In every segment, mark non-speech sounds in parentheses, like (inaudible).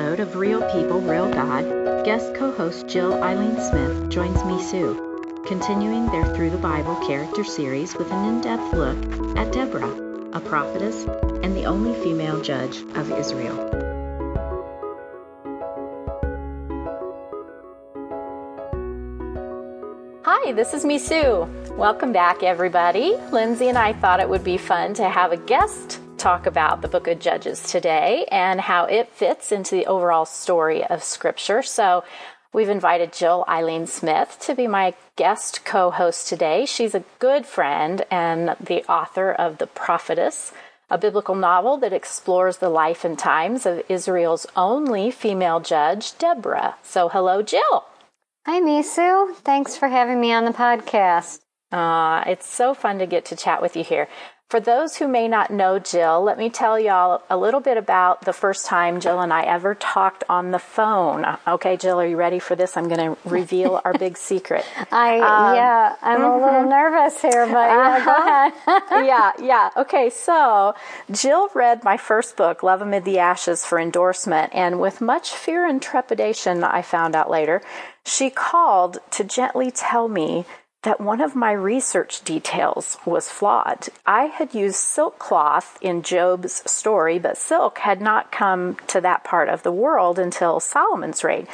Episode of Real People, Real God, guest co host Jill Eileen Smith joins Mesu, continuing their Through the Bible character series with an in depth look at Deborah, a prophetess and the only female judge of Israel. Hi, this is Mesu. Welcome back, everybody. Lindsay and I thought it would be fun to have a guest talk about the book of Judges today and how it fits into the overall story of Scripture. So we've invited Jill Eileen Smith to be my guest co host today. She's a good friend and the author of The Prophetess, a biblical novel that explores the life and times of Israel's only female judge, Deborah. So, hello, Jill. Hi, Mesu. Thanks for having me on the podcast. Uh, it's so fun to get to chat with you here. For those who may not know Jill, let me tell y'all a little bit about the first time Jill and I ever talked on the phone. Okay, Jill, are you ready for this? I'm going to reveal our big (laughs) secret. I um, yeah, I'm mm-hmm. a little nervous here, but yeah, uh-huh. go ahead. (laughs) yeah, yeah. Okay, so Jill read my first book, Love Amid the Ashes, for endorsement, and with much fear and trepidation, I found out later, she called to gently tell me that one of my research details was flawed. I had used silk cloth in Job's story, but silk had not come to that part of the world until Solomon's reign.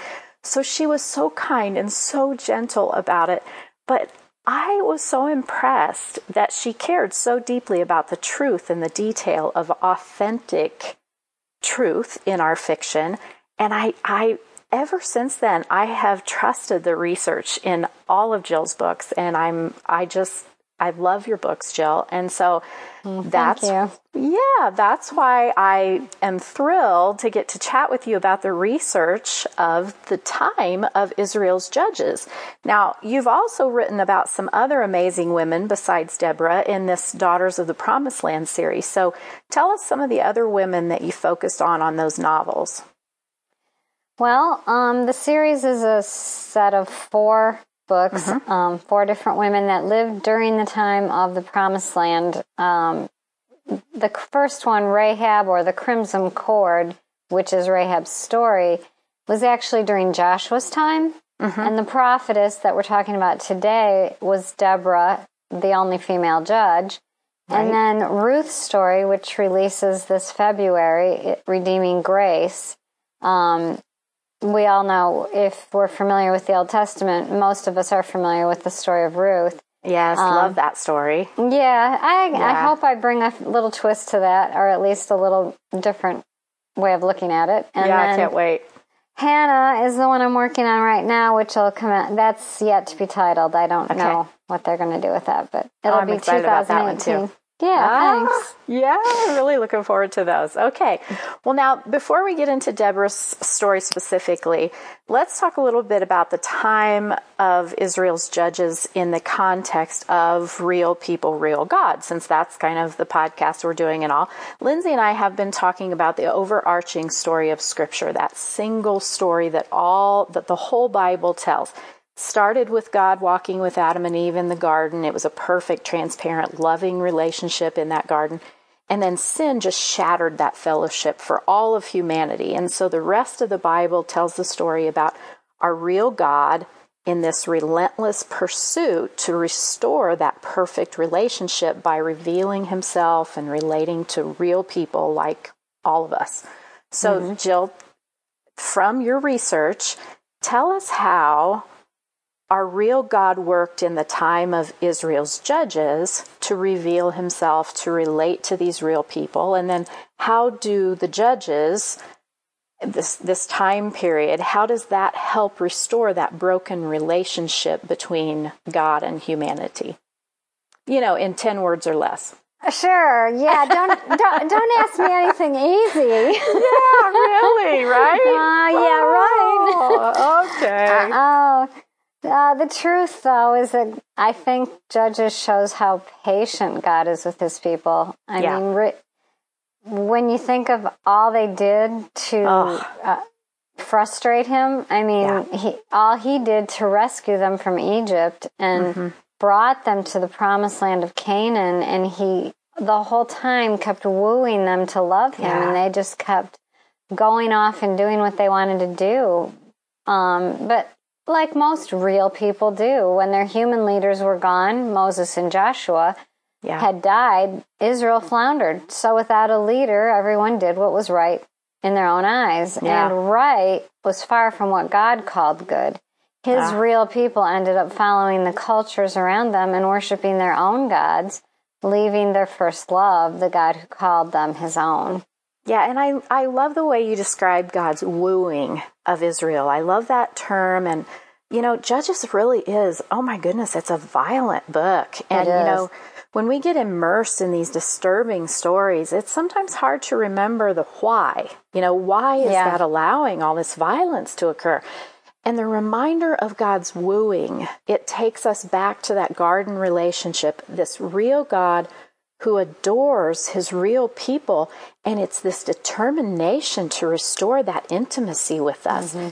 So she was so kind and so gentle about it. But I was so impressed that she cared so deeply about the truth and the detail of authentic truth in our fiction. And I, I ever since then, I have trusted the research in all of Jill's books, and I'm I just I love your books, Jill, and so mm, that's yeah, that's why I am thrilled to get to chat with you about the research of the time of Israel's judges. Now, you've also written about some other amazing women besides Deborah in this Daughters of the Promised Land series. So, tell us some of the other women that you focused on on those novels. Well, um, the series is a set of four books, mm-hmm. um, four different women that lived during the time of the Promised Land. Um, the first one, Rahab or the Crimson Cord, which is Rahab's story, was actually during Joshua's time. Mm-hmm. And the prophetess that we're talking about today was Deborah, the only female judge. Right. And then Ruth's story, which releases this February, Redeeming Grace, um, we all know if we're familiar with the Old Testament, most of us are familiar with the story of Ruth. Yes, um, love that story. Yeah I, yeah. I hope I bring a little twist to that, or at least a little different way of looking at it. And yeah, I can't wait. Hannah is the one I'm working on right now, which will come out. That's yet to be titled. I don't okay. know what they're going to do with that, but it'll oh, be 2018. Yeah, ah, thanks. Yeah, really looking forward to those. Okay. Well, now, before we get into Deborah's story specifically, let's talk a little bit about the time of Israel's judges in the context of real people, real God, since that's kind of the podcast we're doing and all. Lindsay and I have been talking about the overarching story of Scripture, that single story that all, that the whole Bible tells started with God walking with Adam and Eve in the garden. It was a perfect, transparent, loving relationship in that garden. And then sin just shattered that fellowship for all of humanity. And so the rest of the Bible tells the story about our real God in this relentless pursuit to restore that perfect relationship by revealing himself and relating to real people like all of us. So, mm-hmm. Jill, from your research, tell us how our real God worked in the time of Israel's judges to reveal himself, to relate to these real people. And then how do the judges, this, this time period, how does that help restore that broken relationship between God and humanity? You know, in 10 words or less. Sure. Yeah. Don't (laughs) don't don't ask me anything easy. Yeah. Really. (laughs) Right. Uh, yeah. Right. Oh, okay. Uh, oh. Uh, the truth, though, is that I think Judges shows how patient God is with his people. I yeah. mean, re- when you think of all they did to uh, frustrate him, I mean, yeah. he, all he did to rescue them from Egypt and mm-hmm. brought them to the promised land of Canaan, and he the whole time kept wooing them to love him, yeah. and they just kept going off and doing what they wanted to do. Um, but like most real people do, when their human leaders were gone, Moses and Joshua Yeah. had died, Israel floundered. So without a leader, everyone did what was right in their own eyes. Yeah. And right was far from what God called good. His Ah. real people ended up following the cultures around them and worshiping their own gods, leaving their first love, the God who called them his own. Yeah, and I I love the way you describe God's wooing of Israel. I love that term and you know, Judges really is, oh my goodness, it's a violent book. And you know, when we get immersed in these disturbing stories, it's sometimes hard to remember the why. You know, why is Yeah. that allowing all this violence to occur? And the reminder of God's wooing, it takes us back to that garden relationship, this real God who adores his real people. And it's this determination to restore that intimacy with us. Mm-hmm.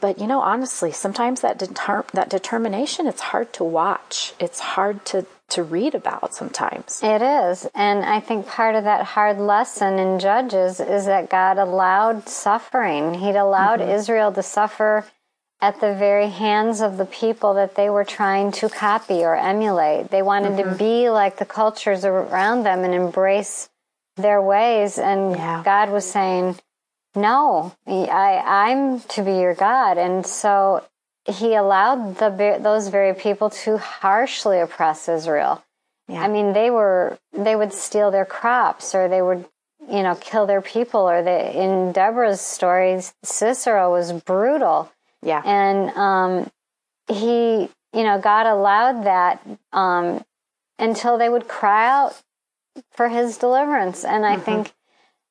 But you know, honestly, sometimes that deter- that determination it's hard to watch. It's hard to to read about sometimes. It is. And I think part of that hard lesson in Judges is that God allowed suffering. He'd allowed mm-hmm. Israel to suffer at the very hands of the people that they were trying to copy or emulate. They wanted to mm-hmm. be like the cultures around them and embrace their ways. And Yeah. God was saying, no, I, I'm to be your God. And so he allowed the, those very people to harshly oppress Israel. Yeah. I mean, they were they would steal their crops, or they would, you know, kill their people. Or they in Deborah's stories, Sisera was brutal, Yeah. and um, he, you know, God allowed that um, until they would cry out for His deliverance. And I think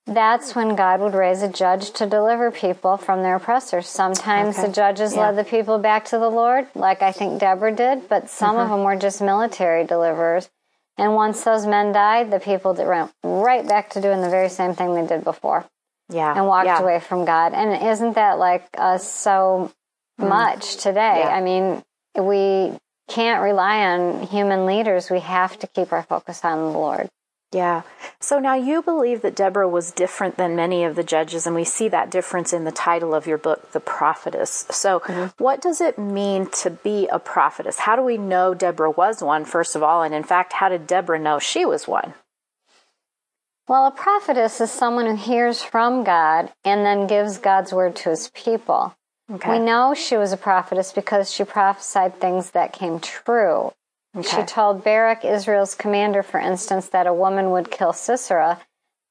that's when God would raise a judge to deliver people from their oppressors. Sometimes Okay. the judges Yeah. led the people back to the Lord, like I think Deborah did, but some of them were just military deliverers. And once those men died, the people did- went right back to doing the very same thing they did before yeah. and walked yeah. away from God. And isn't that like us so much today? Mm. Yeah. I mean, we can't rely on human leaders. We have to keep our focus on the Lord. Yeah. So now you believe that Deborah was different than many of the judges, and we see that difference in the title of your book, The Prophetess. So, what does it mean to be a prophetess? How do we know Deborah was one, first of all? And in fact, how did Deborah know she was one? Well, a prophetess is someone who hears from God and then gives God's word to his people. Okay. We know she was a prophetess because she prophesied things that came true. She told Barak, Israel's commander, for instance, that a woman would kill Sisera,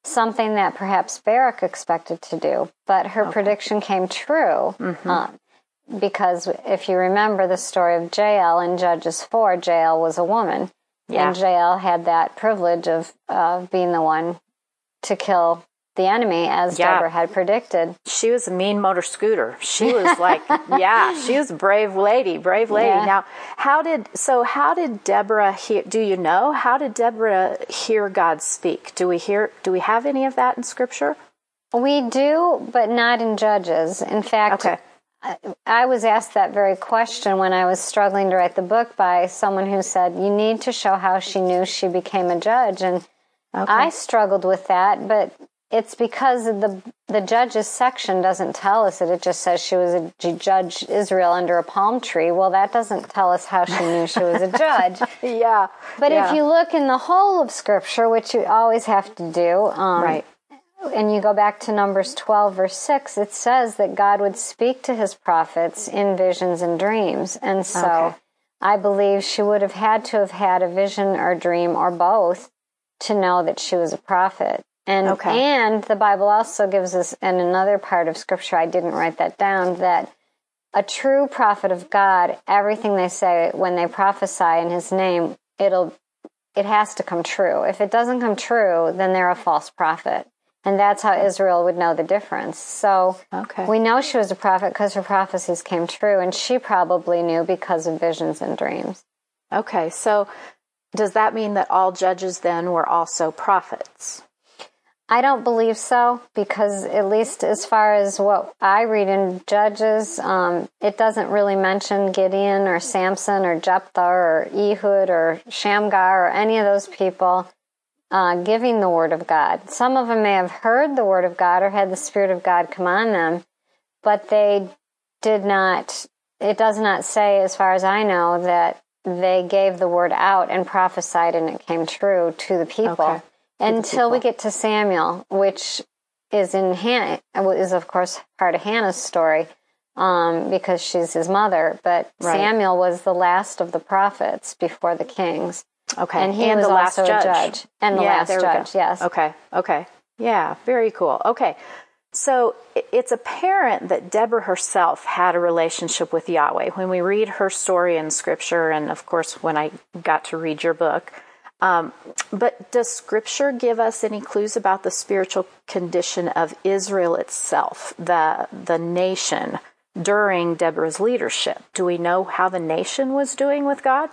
something that perhaps Barak expected to do. But her prediction came true. um, because if you remember the story of Jael in Judges 4, Jael was a woman. Yeah. And Jael had that privilege of uh, being the one to kill the enemy, as Yeah. Deborah had predicted. She was a mean motor scooter. She was like, (laughs) yeah, she was a brave lady, brave lady. Yeah. Now, how did so? How did Deborah hear? Do you know how did Deborah hear God speak? Do we hear? Do we have any of that in Scripture? We do, but not in Judges. In fact, Okay. I, was asked that very question when I was struggling to write the book by someone who said, You need to show how she knew she became a judge. And Okay. I struggled with that, but it's because the the judges section doesn't tell us it. It just says she was a judge Israel under a palm tree. Well, that doesn't tell us how she knew she was a (laughs) judge. yeah. But Yeah. if you look in the whole of Scripture, which you always have to do, um, Right. and you go back to Numbers 12, verse 6, it says that God would speak to his prophets in visions and dreams. And so Okay. I believe she would have had to have had a vision or dream or both to know that she was a prophet. And, Okay. and the Bible also gives us, in another part of Scripture, I didn't write that down, that a true prophet of God, everything they say when they prophesy in his name, it'll it has to come true. If it doesn't come true, then they're a false prophet. And that's how Israel would know the difference. So Okay. we know she was a prophet because her prophecies came true, and she probably knew because of visions and dreams. Okay. So, does that mean that all judges then were also prophets? I don't believe so because, at least as far as what I read in Judges, um, it doesn't really mention Gideon or Samson or Jephthah or Ehud or Shamgar or any of those people uh, giving the word of God. Some of them may have heard the word of God or had the Spirit of God come on them, but they did not, it does not say, as far as I know, that they gave the word out and prophesied and it came true to the people. Okay. Until we get to Samuel, which is in Hannah, is of course part of Hannah's story um, because she's his mother. But Right. Samuel was the last of the prophets before the kings. Okay. And he and was the last also judge. judge. And the Yeah, last judge, yes. Okay. Okay. Yeah. Very cool. Okay. So it's apparent that Deborah herself had a relationship with Yahweh. When we read her story in Scripture, and of course, when I got to read your book, um, but does Scripture give us any clues about the spiritual condition of Israel itself, the the nation during Deborah's leadership? Do we know how the nation was doing with God?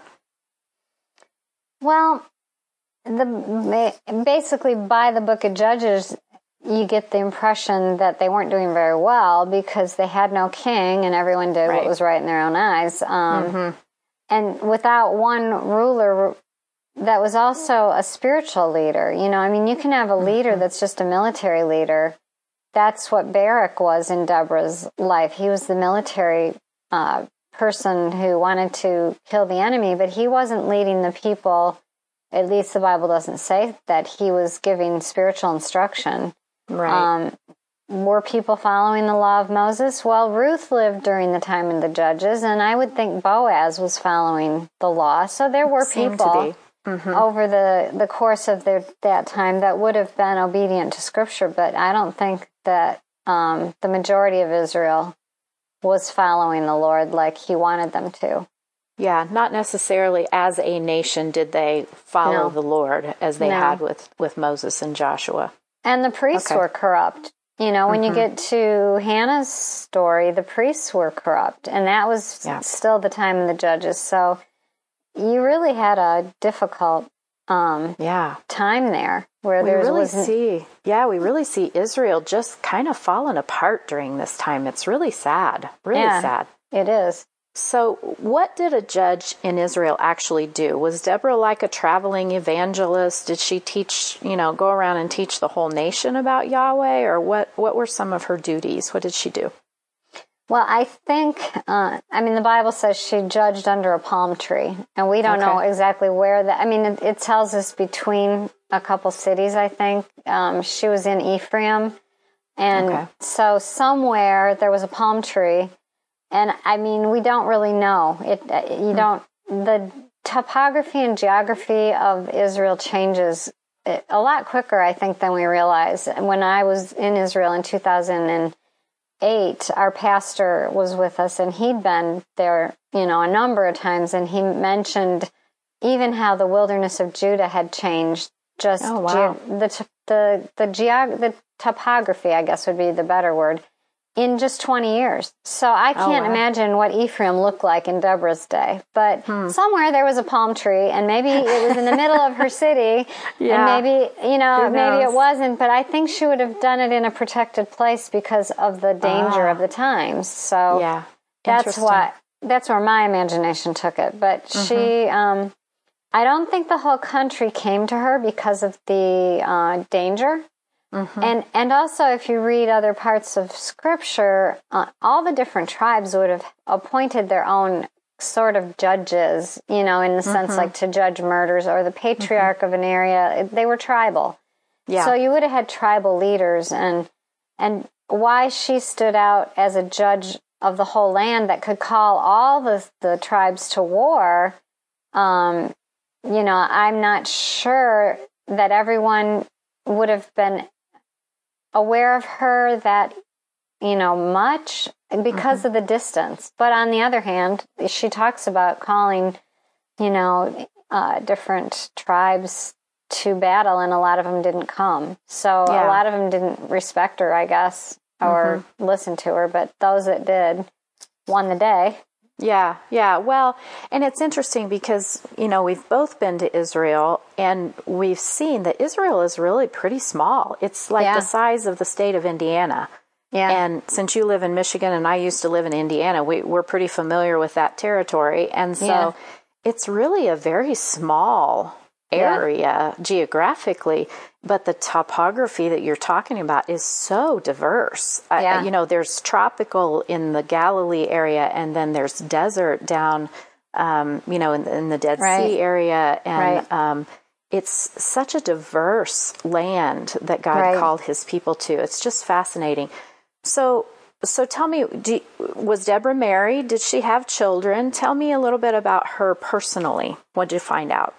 Well, the basically by the book of Judges, you get the impression that they weren't doing very well because they had no king and everyone did Right. what was right in their own eyes. Um, And without one ruler that was also a spiritual leader, you know, I mean, you can have a leader that's just a military leader. That's what Barak was in Deborah's life. He was the military uh, person who wanted to kill the enemy, but he wasn't leading the people. At least the Bible doesn't say that he was giving spiritual instruction. Right. Um, were people following the law of Moses? Well, Ruth lived during the time of the judges, and I would think Boaz was following the law. So there were Seemed people be. over the, the course of their, that time that would have been obedient to Scripture, but I don't think that um, the majority of Israel was following the Lord like He wanted them to. Yeah, not necessarily as a nation did they follow No. the Lord as they No. had with, with Moses and Joshua. And the priests Okay. were corrupt. You know, when you get to Hannah's story, the priests were corrupt, and that was Yeah. still the time of the judges. So you really had a difficult um, Yeah. time there where We there really was see, yeah, we really see Israel just kind of falling apart during this time. It's really sad, really Yeah. sad. it is. So, what did a judge in Israel actually do? Was Deborah like a traveling evangelist? Did she teach, you know, go around and teach the whole nation about Yahweh, or what? What were some of her duties? What did she do? Well, I think, uh, I mean, the Bible says she judged under a palm tree, and we don't know exactly where that. I mean, it, it tells us between a couple cities. I think um, she was in Ephraim, and Okay. so somewhere there was a palm tree, and I mean, we don't really know. It uh, you don't the topography and geography of Israel changes uh, a lot quicker, I think, than we realize. And When I was in Israel in 2000 and eight, our pastor was with us and he'd been there, you know, a number of times and he mentioned even how the wilderness of Judah had changed just Oh, wow. ge- the, the, the geog, the topography, I guess would be the better word, in just 20 years. So I can't wow. imagine what Ephraim looked like in Deborah's day, but somewhere there was a palm tree and maybe it was in the middle of her city (laughs) Yeah. and maybe, you know, maybe it wasn't, but I think she would have done it in a protected place because of the danger Ah. of the times. So Yeah, that's what that's where my imagination took it. But she, Mm-hmm. um, I don't think the whole country came to her because of the uh, danger. Mm-hmm. And and also, if you read other parts of Scripture, uh, all the different tribes would have appointed their own sort of judges. You know, in the sense Mm-hmm. like to judge murders or the patriarch of an area. They were tribal. yeah, So you would have had tribal leaders and and why she stood out as a judge of the whole land that could call all the the tribes to war. Um, you know, I'm not sure that everyone would have been aware of her that you know much because of the distance. But on the other hand, she talks about calling, you know, uh, different tribes to battle, and a lot of them didn't come. So Yeah. a lot of them didn't respect her, I guess, or listen to her. But those that did won the day. Yeah, yeah. Well, and it's interesting because, you know, we've both been to Israel and we've seen that Israel is really pretty small. It's like Yeah. the size of the state of Indiana. Yeah. And since you live in Michigan and I used to live in Indiana, we, we're pretty familiar with that territory. And so Yeah. it's really a very small area yeah. geographically, but the topography that you're talking about is so diverse. Yeah. you know, there's tropical in the Galilee area, and then there's desert down, um, you know, in, in the Dead right. Sea area, and right. um, it's such a diverse land that God right. called His people to. It's just fascinating. So, so tell me, do, was Deborah married? Did she have children? Tell me a little bit about her personally. What did you find out?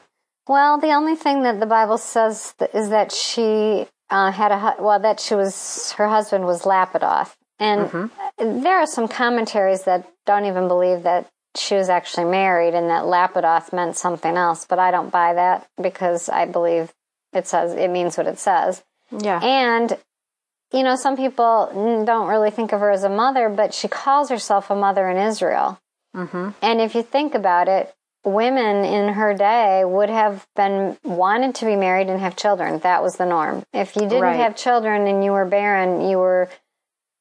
Well, the only thing that the Bible says is that she uh, had a well, that she was her husband was Lapidoth, and mm-hmm. there are some commentaries that don't even believe that she was actually married and that Lapidoth meant something else, but I don't buy that because I believe it says it means what it says. Yeah, and you know, some people don't really think of her as a mother, but she calls herself a mother in Israel. Mm-hmm. And if you think about it, women in her day would have been wanted to be married and have children. That was the norm. If you didn't right. have children and you were barren, you were,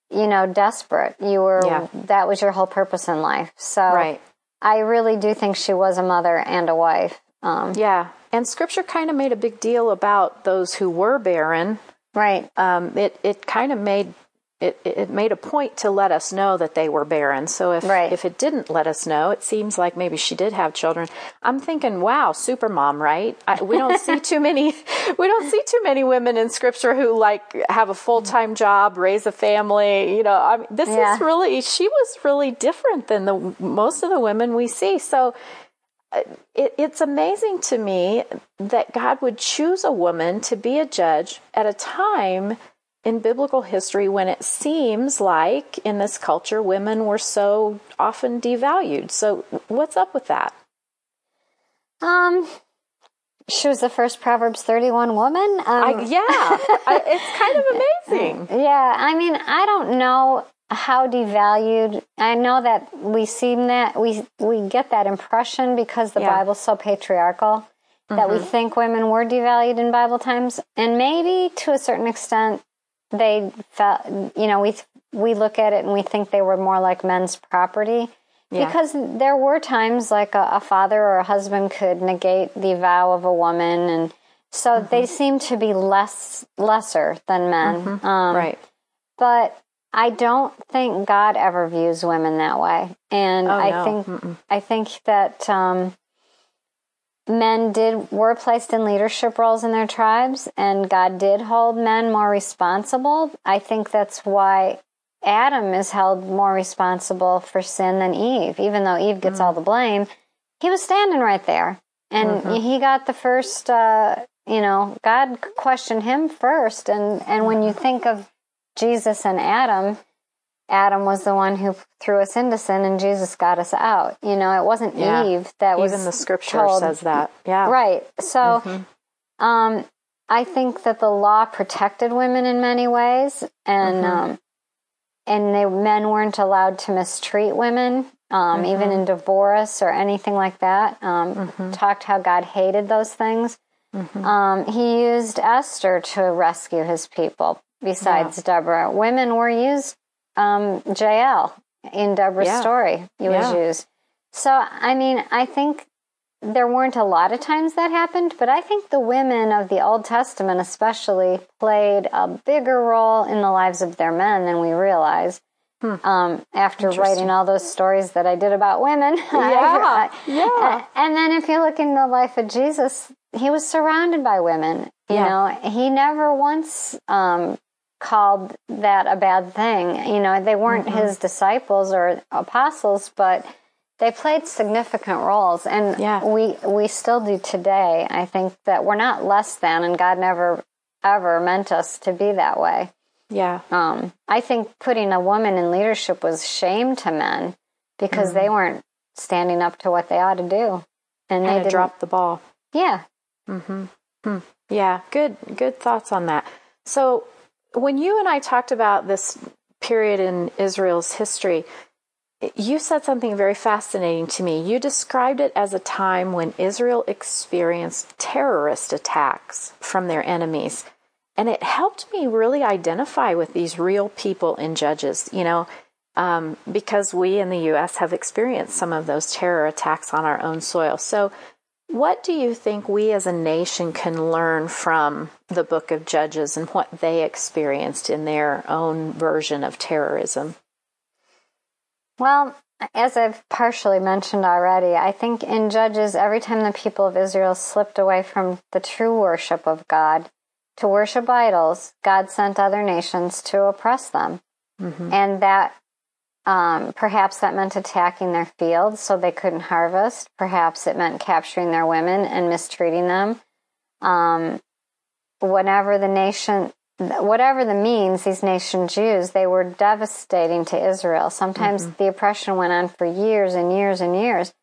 you know, desperate. You were, yeah. that was your whole purpose in life. So right. I really do think she was a mother and a wife. Um, yeah. And scripture kind of made a big deal about those who were barren. Right. Um, it, it kind of made it, it made a point to let us know that they were barren. So if right. if it didn't let us know, it seems like maybe she did have children. I'm thinking, wow, super mom, right? I, we don't (laughs) see too many we don't see too many women in scripture who like have a full time job, raise a family. You know, I mean, this yeah. is really she was really different than the most of the women we see. So. Uh, it, it's amazing to me that God would choose a woman to be a judge at a time in biblical history when it seems like in this culture women were so often devalued. So, what's up with that? Um, she was the first Proverbs 31 woman. Um, I, yeah, (laughs) I, it's kind of amazing. Yeah, I mean, I don't know how devalued. I know that we seem that we we get that impression because the yeah. Bible's so patriarchal that mm-hmm. we think women were devalued in Bible times, and maybe to a certain extent they felt, you know, we we look at it and we think they were more like men's property. Yeah. Because there were times like a, a, father or a husband could negate the vow of a woman, and so mm-hmm. they seem to be less lesser than men. Mm-hmm. Um, right. But I don't think God ever views women that way, and oh, I no. think Mm-mm. I think that um, men did were placed in leadership roles in their tribes and God did hold men more responsible. I think that's why Adam is held more responsible for sin than Eve, even though Eve gets mm all the blame. He was standing right there, and mm-hmm. he got the first. Uh, you know, God questioned him first, and and when you think of Jesus and Adam, Adam was the one who threw us into sin and Jesus got us out. You know, it wasn't yeah. Eve that was Even the scripture told, says that. Yeah. Right. So mm-hmm. um I think that the law protected women in many ways and mm-hmm. um and they, men weren't allowed to mistreat women um, mm-hmm. even in divorce or anything like that. Um, mm-hmm. talked how God hated those things. Mm-hmm. Um, he used Esther to rescue his people besides yeah. Deborah. Women were used um, Jael in Deborah's yeah. story. Was yeah. used. So, I mean, I think there weren't a lot of times that happened, but I think the women of the Old Testament, especially, played a bigger role in the lives of their men than we realize. Hmm. Um, after writing all those stories that I did about women, (laughs) yeah, yeah. And then if you look in the life of Jesus, he was surrounded by women. You yeah. know, he never once um, called that a bad thing. You know, they weren't mm-hmm. his disciples or apostles, but they played significant roles and yeah. we we still do today. I think that we're not less than and God never ever meant us to be that way. Yeah. Um I think putting a woman in leadership was shame to men because mm-hmm. they weren't standing up to what they ought to do. And, they dropped the ball. Yeah. Mhm. Hmm. Yeah, good good thoughts on that. So when you and I talked about this period in Israel's history, you said something very fascinating to me. You described it as a time when Israel experienced terrorist attacks from their enemies. And it helped me really identify with these real people in Judges, you know, um, because we in the U.S. have experienced some of those terror attacks on our own soil. So, what do you think we as a nation can learn from the book of Judges and what they experienced in their own version of terrorism? Well, as I've partially mentioned already, I think in Judges, every time the people of Israel slipped away from the true worship of God to worship idols, God sent other nations to oppress them. Mm-hmm. And that um, perhaps that meant attacking their fields so they couldn't harvest. Perhaps it meant capturing their women and mistreating them. Um, whatever the nation, whatever the means these nation Jews, they were devastating to Israel. Sometimes mm-hmm. the oppression went on for years and years and years.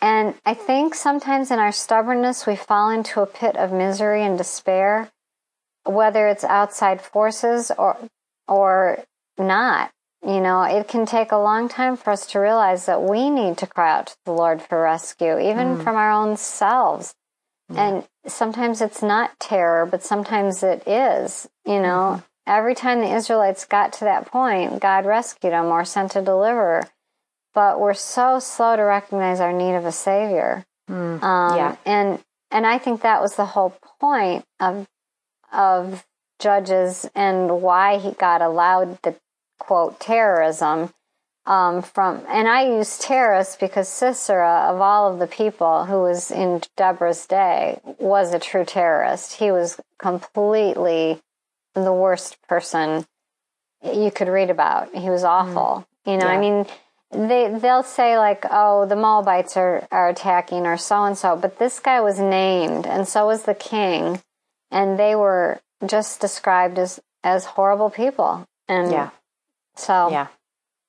And I think sometimes in our stubbornness, we fall into a pit of misery and despair, whether it's outside forces or, or not. You know, it can take a long time for us to realize that we need to cry out to the Lord for rescue, even mm. from our own selves. Yeah. And sometimes it's not terror, but sometimes it is. You know, mm-hmm. every time the Israelites got to that point, God rescued them or sent a deliverer. But we're so slow to recognize our need of a Savior. Mm. Um, yeah. And and I think that was the whole point of of Judges and why he God allowed the quote terrorism um, from, and I use terrorist because Sisera, of all of the people who was in Deborah's day, was a true terrorist. He was completely the worst person you could read about. He was awful. Mm. You know, yeah. I mean, they they'll say like, oh, the Moabites are are attacking or so and so, but this guy was named, and so was the king, and they were just described as as horrible people. And yeah. So yeah,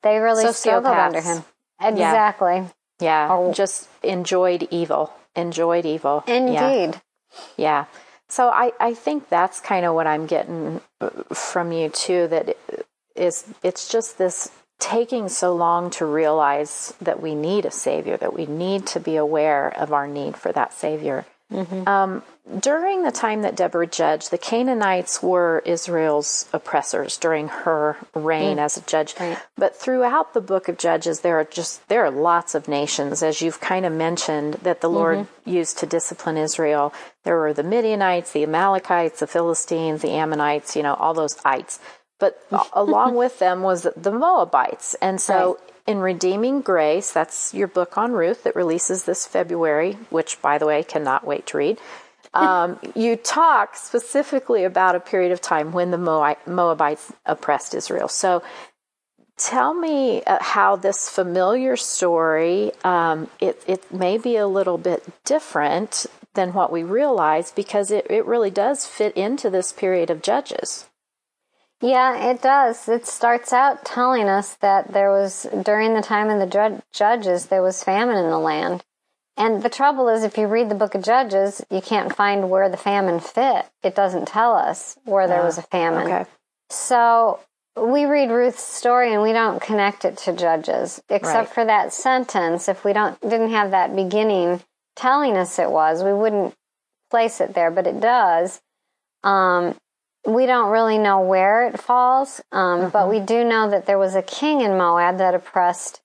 they really struggled under him. Exactly. Yeah, oh. just enjoyed evil. Enjoyed evil. Indeed. Yeah. yeah. So I, I think that's kind of what I'm getting uh, from you too. That is it's just this taking so long to realize that we need a savior, that we need to be aware of our need for that savior. Mm-hmm. Um, during the time that Deborah judged, the Canaanites were Israel's oppressors during her reign mm. as a judge. Right. But throughout the book of Judges, there are just there are lots of nations, as you've kind of mentioned, that the Lord mm-hmm. used to discipline Israel. There were the Midianites, the Amalekites, the Philistines, the Ammonites, you know, all those ites. But (laughs) along with them was the Moabites, and so. Right in Redeeming Grace, that's your book on Ruth that releases this February, which, by the way, cannot wait to read (laughs) um, you talk specifically about a period of time when the Moabites oppressed Israel. So tell me uh, how this familiar story um, it, it may be a little bit different than what we realize because it, it really does fit into this period of judges yeah it does it starts out telling us that there was during the time of the judges there was famine in the land and the trouble is, if you read the book of Judges, you can't find where the famine fit. It doesn't tell us where there was a famine. Okay. So we read Ruth's story and we don't connect it to Judges, except right. for that sentence. If we don't didn't have that beginning telling us it was, we wouldn't place it there, but it does. Um, we don't really know where it falls, um, mm-hmm. but we do know that there was a king in Moab that oppressed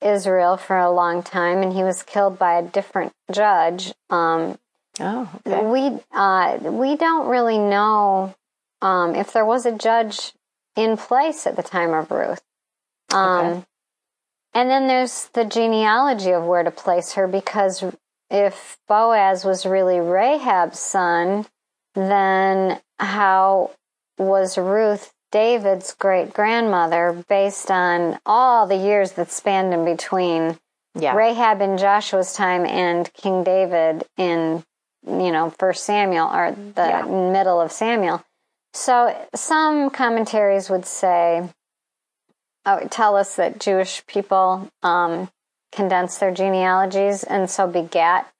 Israel for a long time, and he was killed by a different judge. Um, oh, okay. we uh, we don't really know um, if there was a judge in place at the time of Ruth. Um, okay. And then there's the genealogy of where to place her, because if Boaz was really Rahab's son, then how was Ruth David's great grandmother based on all the years that spanned in between yeah. Rahab in Joshua's time and King David in, you know, First Samuel or the yeah. middle of Samuel. So some commentaries would say, oh, tell us that Jewish people um, condense their genealogies, and so begat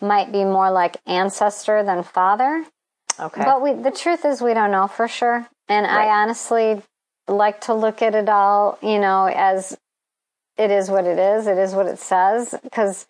might be more like ancestor than father. Okay. But we, the truth is, we don't know for sure. And right. I honestly like to look at it all, you know, as it is what it is. It is what it says. Because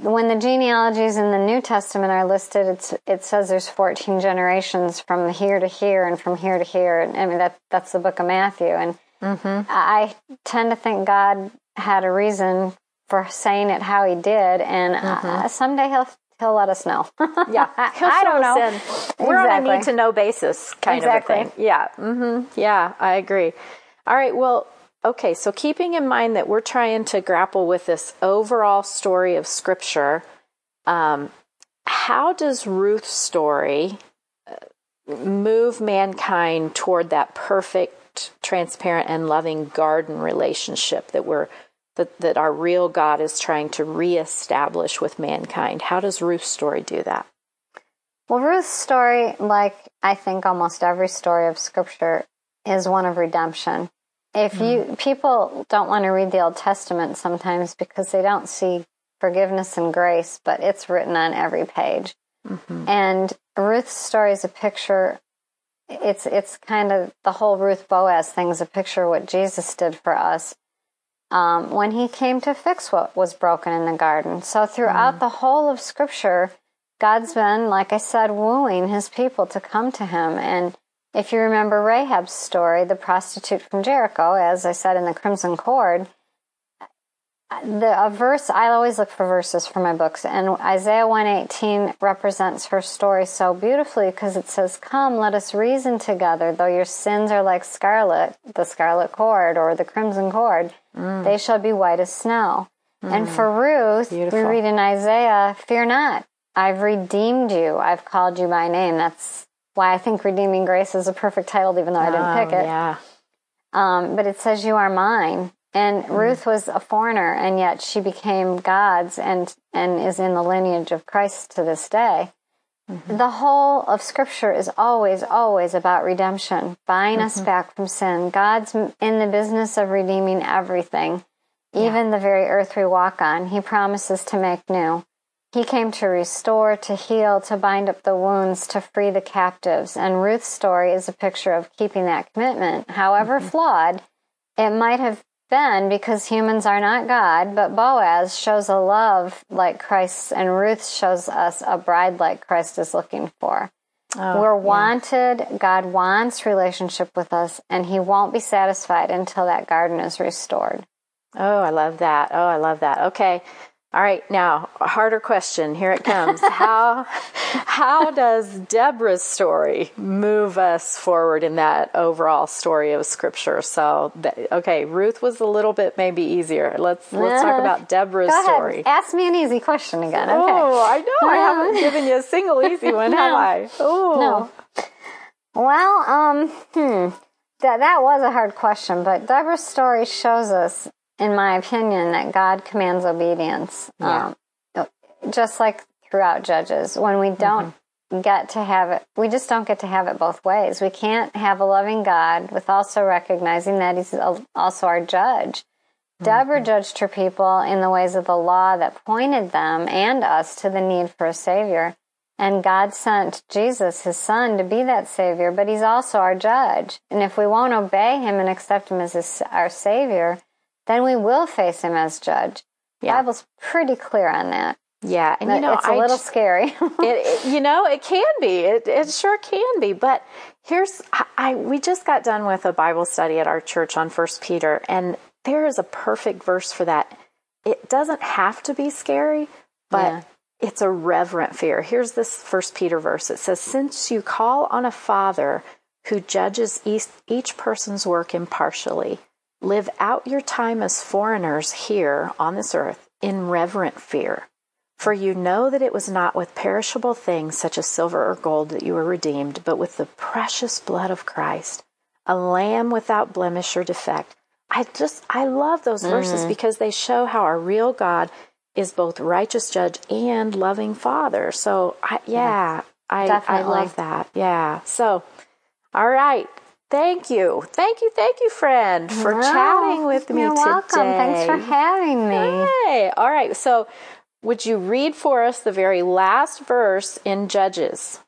when the genealogies in the New Testament are listed, it's it says there's 14 generations from here to here and from here to here. And I mean that that's the book of Matthew, and mm-hmm. I tend to think God had a reason for saying it how He did, and uh, mm-hmm. uh, someday He'll he'll let us know. (laughs) yeah, I don't know. We're on a need to know basis kind exactly. of a thing. Yeah. Mm-hmm. Yeah, I agree. All right. Well, okay. So keeping in mind that we're trying to grapple with this overall story of Scripture, um, how does Ruth's story uh, move mankind toward that perfect, transparent, and loving garden relationship that we're that, that our real God is trying to reestablish with mankind. How does Ruth's story do that? Well, Ruth's story, like I think almost every story of Scripture, is one of redemption. If you mm. people don't want to read the Old Testament sometimes because they don't see forgiveness and grace, but it's written on every page. Mm-hmm. And Ruth's story is a picture. It's it's kind of the whole Ruth Boaz thing is a picture of what Jesus did for us um, when he came to fix what was broken in the garden. So throughout mm. the whole of Scripture, God's been, like I said, wooing his people to come to him. And if you remember Rahab's story, the prostitute from Jericho, as I said in the Crimson Cord, the a verse I always look for verses for my books, and Isaiah one eighteen represents her story so beautifully because it says, "Come, let us reason together. Though your sins are like scarlet, the scarlet cord or the crimson cord, mm. they shall be white as snow." Mm. And for Ruth, Beautiful. we read in Isaiah, "Fear not, I've redeemed you. I've called you by name." That's why I think "Redeeming Grace" is a perfect title, even though I didn't pick it. Yeah. Um, but it says, "You are mine." And mm Ruth was a foreigner, and yet she became God's and, and is in the lineage of Christ to this day. Mm-hmm. The whole of Scripture is always, always about redemption, buying mm-hmm. us back from sin. God's in the business of redeeming everything, even yeah. the very earth we walk on. He promises to make new. He came to restore, to heal, to bind up the wounds, to free the captives. And Ruth's story is a picture of keeping that commitment. However mm-hmm. flawed, it might have been because humans are not God, but Boaz shows a love like Christ, and Ruth shows us a bride like Christ is looking for. Oh, We're wanted. Yeah. God wants relationship with us, and He won't be satisfied until that garden is restored. Oh, I love that. Oh, I love that. Okay. All right, now a harder question. Here it comes. (laughs) how how does Deborah's story move us forward in that overall story of Scripture? So, okay, Ruth was a little bit maybe easier. Let's let's talk about Deborah's Go story. Ask me an easy question again. Okay. Oh, I know. I haven't given you a single (laughs) easy one, no. have I? Oh. No. Well, um, hmm. That, that was a hard question, but Deborah's story shows us in my opinion, that God commands obedience. Yeah. Um, just like throughout Judges, when we don't mm-hmm. get to have it, we just don't get to have it both ways. We can't have a loving God with also recognizing that He's also our judge. Mm-hmm. Deborah judged her people in the ways of the law that pointed them and us to the need for a Savior. And God sent Jesus, his son, to be that Savior, but he's also our judge. And if we won't obey him and accept him as his, our Savior, then we will face him as judge. Yeah. Bible's pretty clear on that. Yeah, and you know, it's a little scary. (laughs) it, it, you know, it can be. It, it sure can be. But here's, I we just got done with a Bible study at our church on First Peter, and there is a perfect verse for that. It doesn't have to be scary, but yeah. it's a reverent fear. Here's this First Peter verse. It says, "Since you call on a Father who judges each, each person's work impartially." Live out your time as foreigners here on this earth in reverent fear. For you know that it was not with perishable things such as silver or gold that you were redeemed, but with the precious blood of Christ, a lamb without blemish or defect. I just, I love those verses mm-hmm. because they show how our real God is both righteous judge and loving father. So, I, yeah, yeah I, I love that. Yeah. So, all right. Thank you. Thank you. Thank you, friend, for chatting with me You're today. welcome. Thanks for having me. Hey. All right. So, would you read for us the very last verse in Judges?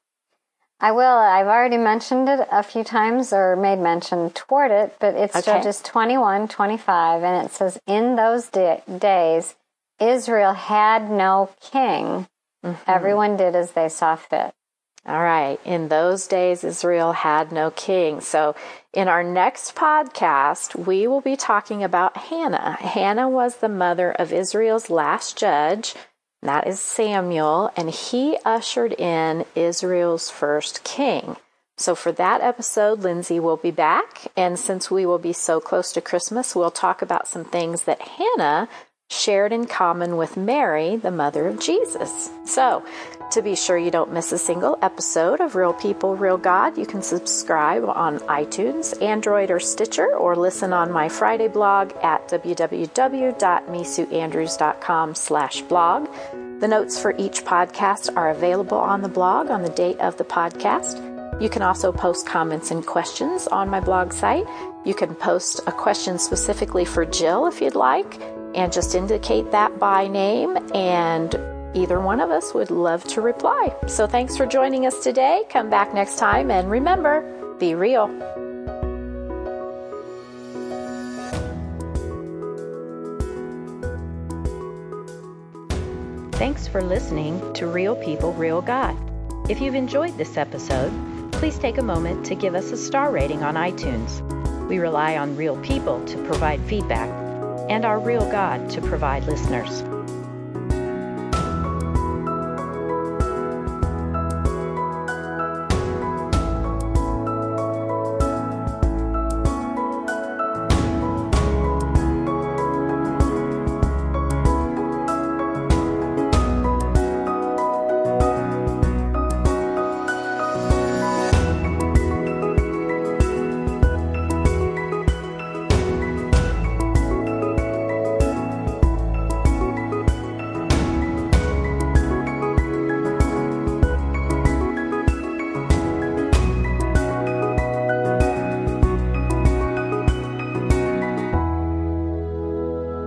I will. I've already mentioned it a few times or made mention toward it, but it's okay. Judges 21, 25, and it says, In those days, Israel had no king. Mm-hmm. Everyone did as they saw fit. All right. In those days, Israel had no king. So, in our next podcast, we will be talking about Hannah. Hannah was the mother of Israel's last judge, That is Samuel, and he ushered in Israel's first king. So, for that episode, Lindsay will be back. And since we will be so close to Christmas, we'll talk about some things that Hannah shared in common with Mary, the mother of Jesus. So, to be sure you don't miss a single episode of Real People, Real God, you can subscribe on iTunes, Android, or Stitcher, or listen on my Friday blog at www.mesuandrews.com slash blog. The notes for each podcast are available on the blog on the date of the podcast. You can also post comments and questions on my blog site. You can post a question specifically for Jill if you'd like, and just indicate that by name, and either one of us would love to reply. So thanks for joining us today. Come back next time, and remember be real. Thanks for listening to Real People, Real God. If you've enjoyed this episode, please take a moment to give us a star rating on iTunes. We rely on real people to provide feedback and our real God to provide listeners.